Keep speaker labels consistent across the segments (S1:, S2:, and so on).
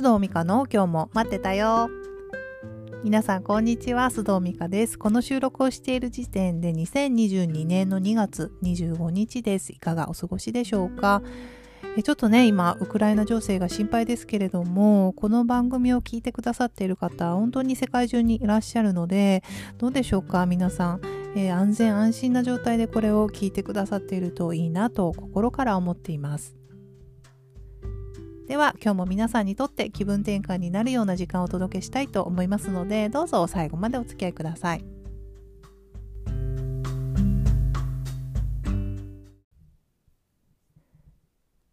S1: 須藤美香の今日も待ってたよ。皆さんこんにちは須藤美香です。この収録をしている時点で2022年の2月25日です。いかがお過ごしでしょうか？ちょっとね今ウクライナ情勢が心配ですけれどもこの番組を聞いてくださっている方本当に世界中にいらっしゃるのでどうでしょうか？皆さん、えー、安全安心な状態でこれを聞いてくださっているといいなと心から思っています。では今日も皆さんにとって気分転換になるような時間をお届けしたいと思いますのでどうぞ最後までお付き合いください。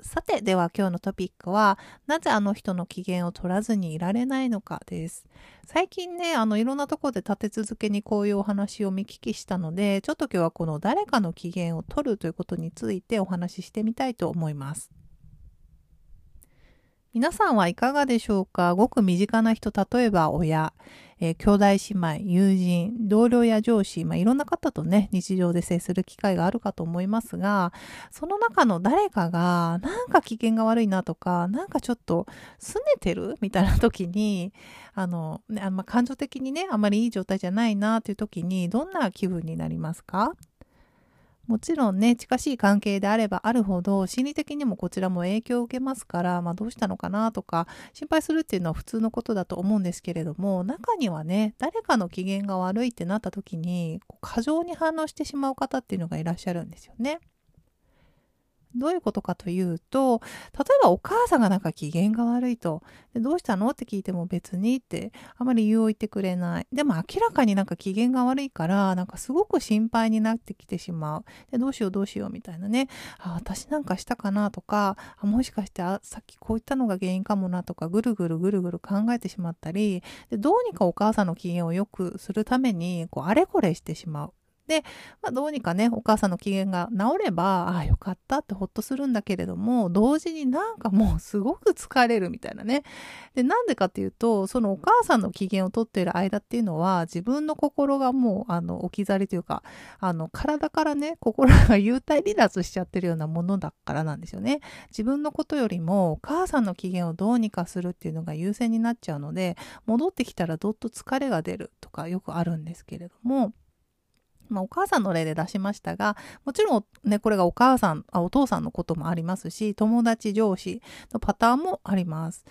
S1: さて、では今日のトピックは、なぜあの人の機嫌を取らずにいられないのかです。最近ね、あの、いろんなところで立て続けにこういうお話を見聞きしたので、ちょっと今日はこの誰かの機嫌を取るということについてお話ししてみたいと思います。皆さんはいかがでしょうか？ごく身近な人、例えば親、えー、兄弟姉妹、友人、同僚や上司、まあ、いろんな方とね、日常で接する機会があるかと思いますが、その中の誰かが、なんか機嫌が悪いなとか、なんかちょっと拗ねてるみたいな時に、あの、ね、あんま感情的にね、あんまりいい状態じゃないなという時に、どんな気分になりますか？もちろんね、近しい関係であればあるほど、心理的にもこちらも影響を受けますから、まあどうしたのかなとか、心配するっていうのは普通のことだと思うんですけれども、中にはね、誰かの機嫌が悪いってなった時に、過剰に反応してしまう方っていうのがいらっしゃるんですよね。どういうことかというと、例えばお母さんがなんか機嫌が悪いと、でどうしたのって聞いても別にって、あまり理由を言ってくれない。でも明らかになんか機嫌が悪いから、なんかすごく心配になってきてしまう。で、どうしようどうしようみたいなね。あ、私なんかしたかなとか、あもしかしてあさっきこういったのが原因かもなとか、ぐるぐるぐるぐる考えてしまったり、でどうにかお母さんの機嫌を良くするために、こうあれこれしてしまう。で、まあ、どうにかね、お母さんの機嫌が治れば、ああ、よかったってほっとするんだけれども、同時になんかもうすごく疲れるみたいなね。で、なんでかっていうと、そのお母さんの機嫌をとっている間っていうのは、自分の心がもう、あの、置き去りというか、あの、体からね、心が幽体離脱しちゃってるようなものだからなんですよね。自分のことよりも、お母さんの機嫌をどうにかするっていうのが優先になっちゃうので、戻ってきたらどっと疲れが出るとかよくあるんですけれども、まあ、お母さんの例で出しましたが、もちろんね、これがお母さん、あお父さんのこともありますし、友達上司のパターンもあります。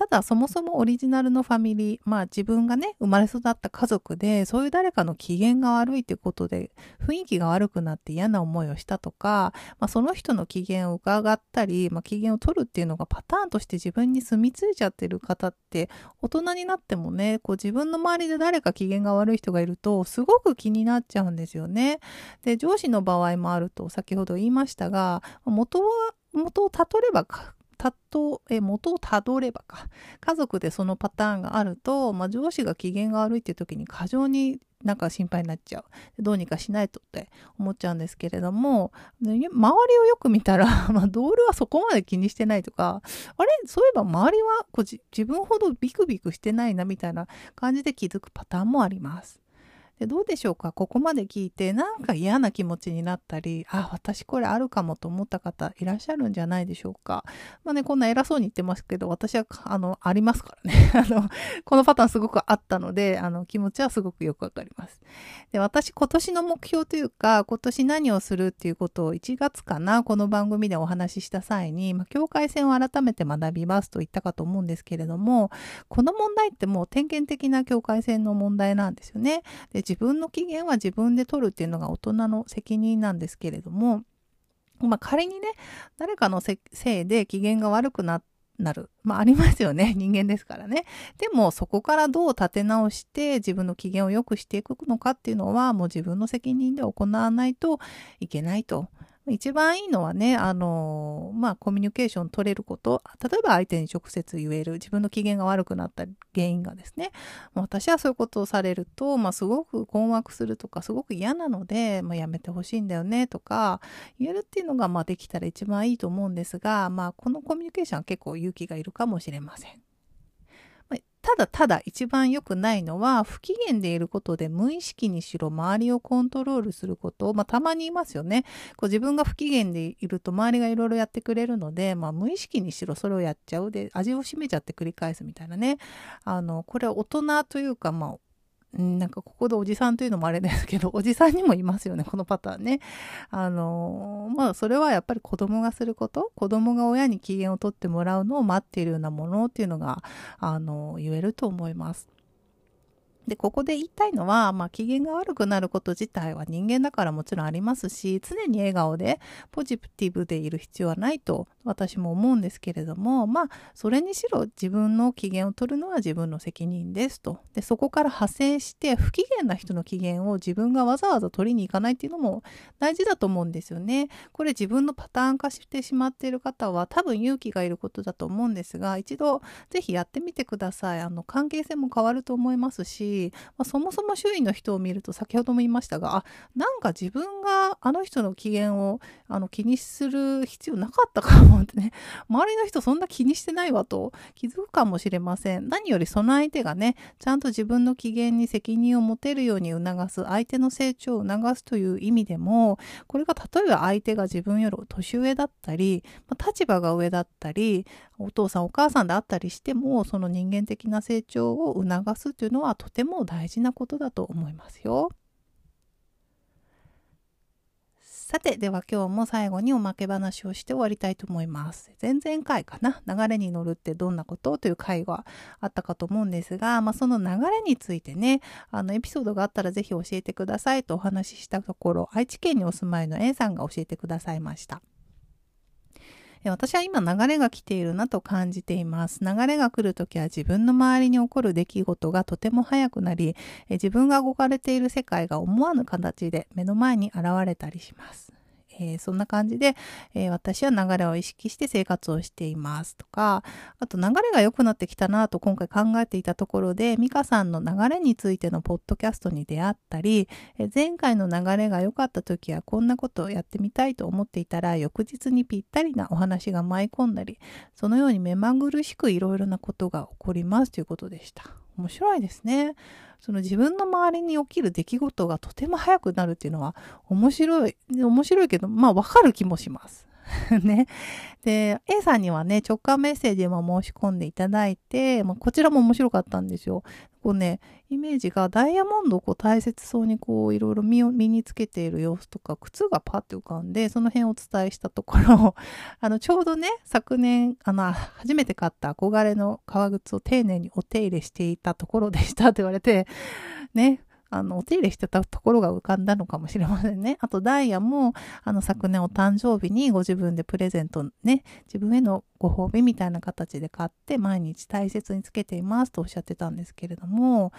S1: ただそもそもオリジナルのファミリー、まあ自分がね、生まれ育った家族で、そういう誰かの機嫌が悪いってことで、雰囲気が悪くなって嫌な思いをしたとか、まあその人の機嫌を伺ったり、まあ機嫌を取るっていうのがパターンとして自分に住み着いちゃってる方って、大人になってもね、こう自分の周りで誰か機嫌が悪い人がいると、すごく気になっちゃうんですよね。で、上司の場合もあると、先ほど言いましたが、元は、元をたどればたと、え、元をたどればか。家族でそのパターンがあると、まあ、上司が機嫌が悪いっていう時に過剰になんか心配になっちゃう。どうにかしないとって思っちゃうんですけれども、周りをよく見たら、まあ、同僚はそこまで気にしてないとか、あれ？そういえば周りはこう自分ほどビクビクしてないなみたいな感じで気づくパターンもあります。でどうでしょうか？ここまで聞いてなんか嫌な気持ちになったりあ私これあるかもと思った方いらっしゃるんじゃないでしょうか？まあねこんな偉そうに言ってますけど私はあのありますからね。あのこのパターンすごくあったのであの気持ちはすごくよくわかります。で私今年の目標というか今年何をするっていうことを1月かなこの番組でお話しした際に、まあ、境界線を改めて学びますと言ったかと思うんですけれどもこの問題ってもう点検的な境界線の問題なんですよね。で自分の機嫌は自分で取るっていうのが大人の責任なんですけれども、まあ、仮にね誰かのせいで機嫌が悪くななる。まあありますよね。人間ですからね。でもそこからどう立て直して自分の機嫌を良くしていくのかっていうのはもう自分の責任で行わないといけないと一番いいのはね、あの、まあ、コミュニケーション取れること、例えば相手に直接言える、自分の機嫌が悪くなった原因がですね、私はそういうことをされると、まあ、すごく困惑するとか、すごく嫌なので、まあ、やめてほしいんだよね、とか、言えるっていうのが、まあ、できたら一番いいと思うんですが、まあ、このコミュニケーションは結構勇気がいるかもしれません。ただただ一番良くないのは、不機嫌でいることで無意識にしろ周りをコントロールすること。まあ、たまにいますよね。こう自分が不機嫌でいると周りがいろいろやってくれるので、まあ、無意識にしろそれをやっちゃうで、味を占めちゃって繰り返すみたいなね。あの、これは大人というか、まあ、んなんかここでおじさんというのもあれですけど、おじさんにもいますよね、このパターンね。あの、まあそれはやっぱり子供がすること、子供が親に機嫌を取ってもらうのを待っているようなものっていうのが、あの、言えると思います。で、ここで言いたいのは、まあ、機嫌が悪くなること自体は人間だからもちろんありますし、常に笑顔でポジティブでいる必要はないと私も思うんですけれども、まあ、それにしろ自分の機嫌を取るのは自分の責任ですと。で、そこから派生して不機嫌な人の機嫌を自分がわざわざ取りに行かないっていうのも大事だと思うんですよね。これ自分のパターン化してしまっている方は多分勇気がいることだと思うんですが、一度ぜひやってみてください。あの、関係性も変わると思いますし、まあ、そもそも周囲の人を見ると先ほども言いましたが、あ、なんか自分があの人の機嫌をあの気にする必要なかったかもってね、周りの人そんな気にしてないわと気づくかもしれません。何よりその相手がね、ちゃんと自分の機嫌に責任を持てるように促す、相手の成長を促すという意味でも、これが例えば相手が自分より年上だったり、まあ、立場が上だったり、お父さんお母さんであったりしても、その人間的な成長を促すというのはとても大事なことだと思いますよ。さて、では今日も最後におまけ話をして終わりたいと思います。前々回かな、流れに乗るってどんなこと？という回があったかと思うんですが、まあ、その流れについてね、あのエピソードがあったらぜひ教えてくださいとお話ししたところ、愛知県にお住まいの A さんが教えてくださいました。私は今流れが来ているなと感じています。流れが来るときは自分の周りに起こる出来事がとても早くなり、自分が動かれている世界が思わぬ形で目の前に現れたりします。えー、そんな感じで、えー、私は流れを意識して生活をしていますとか、あと流れが良くなってきたなと今回考えていたところで、ミカさんの流れについてのポッドキャストに出会ったり、えー、前回の流れが良かった時はこんなことをやってみたいと思っていたら、翌日にぴったりなお話が舞い込んだり、そのように目まぐるしくいろいろなことが起こりますということでした。面白いですね。その自分の周りに起きる出来事がとても早くなるっていうのは面白い、面白いけど、まあわかる気もします。ね。で、A さんにはね、直感メッセージも申し込んでいただいて、まあ、こちらも面白かったんですよ。こうね、イメージがダイヤモンドをこう大切そうにこういろいろ身を身につけている様子とか、靴がパッて浮かんで、その辺をお伝えしたところ、あの、ちょうどね、昨年、あの、初めて買った憧れの革靴を丁寧にお手入れしていたところでしたって言われて、ね、あの、お手入れしてたところが浮かんだのかもしれませんね。あと、ダイヤも、あの、昨年お誕生日にご自分でプレゼントね、自分へのご褒美みたいな形で買って、毎日大切につけていますとおっしゃってたんですけれども、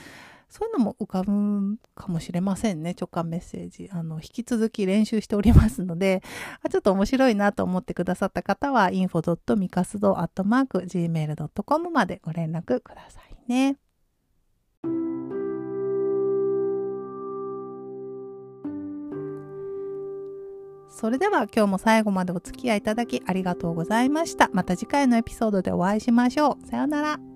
S1: そういうのも浮かぶかもしれませんね。直感メッセージ。あの、引き続き練習しておりますので、あちょっと面白いなと思ってくださった方は、info.mikasdo.gmail.com までご連絡くださいね。それでは今日も最後までお付き合いいただきありがとうございました。また次回のエピソードでお会いしましょう。さようなら。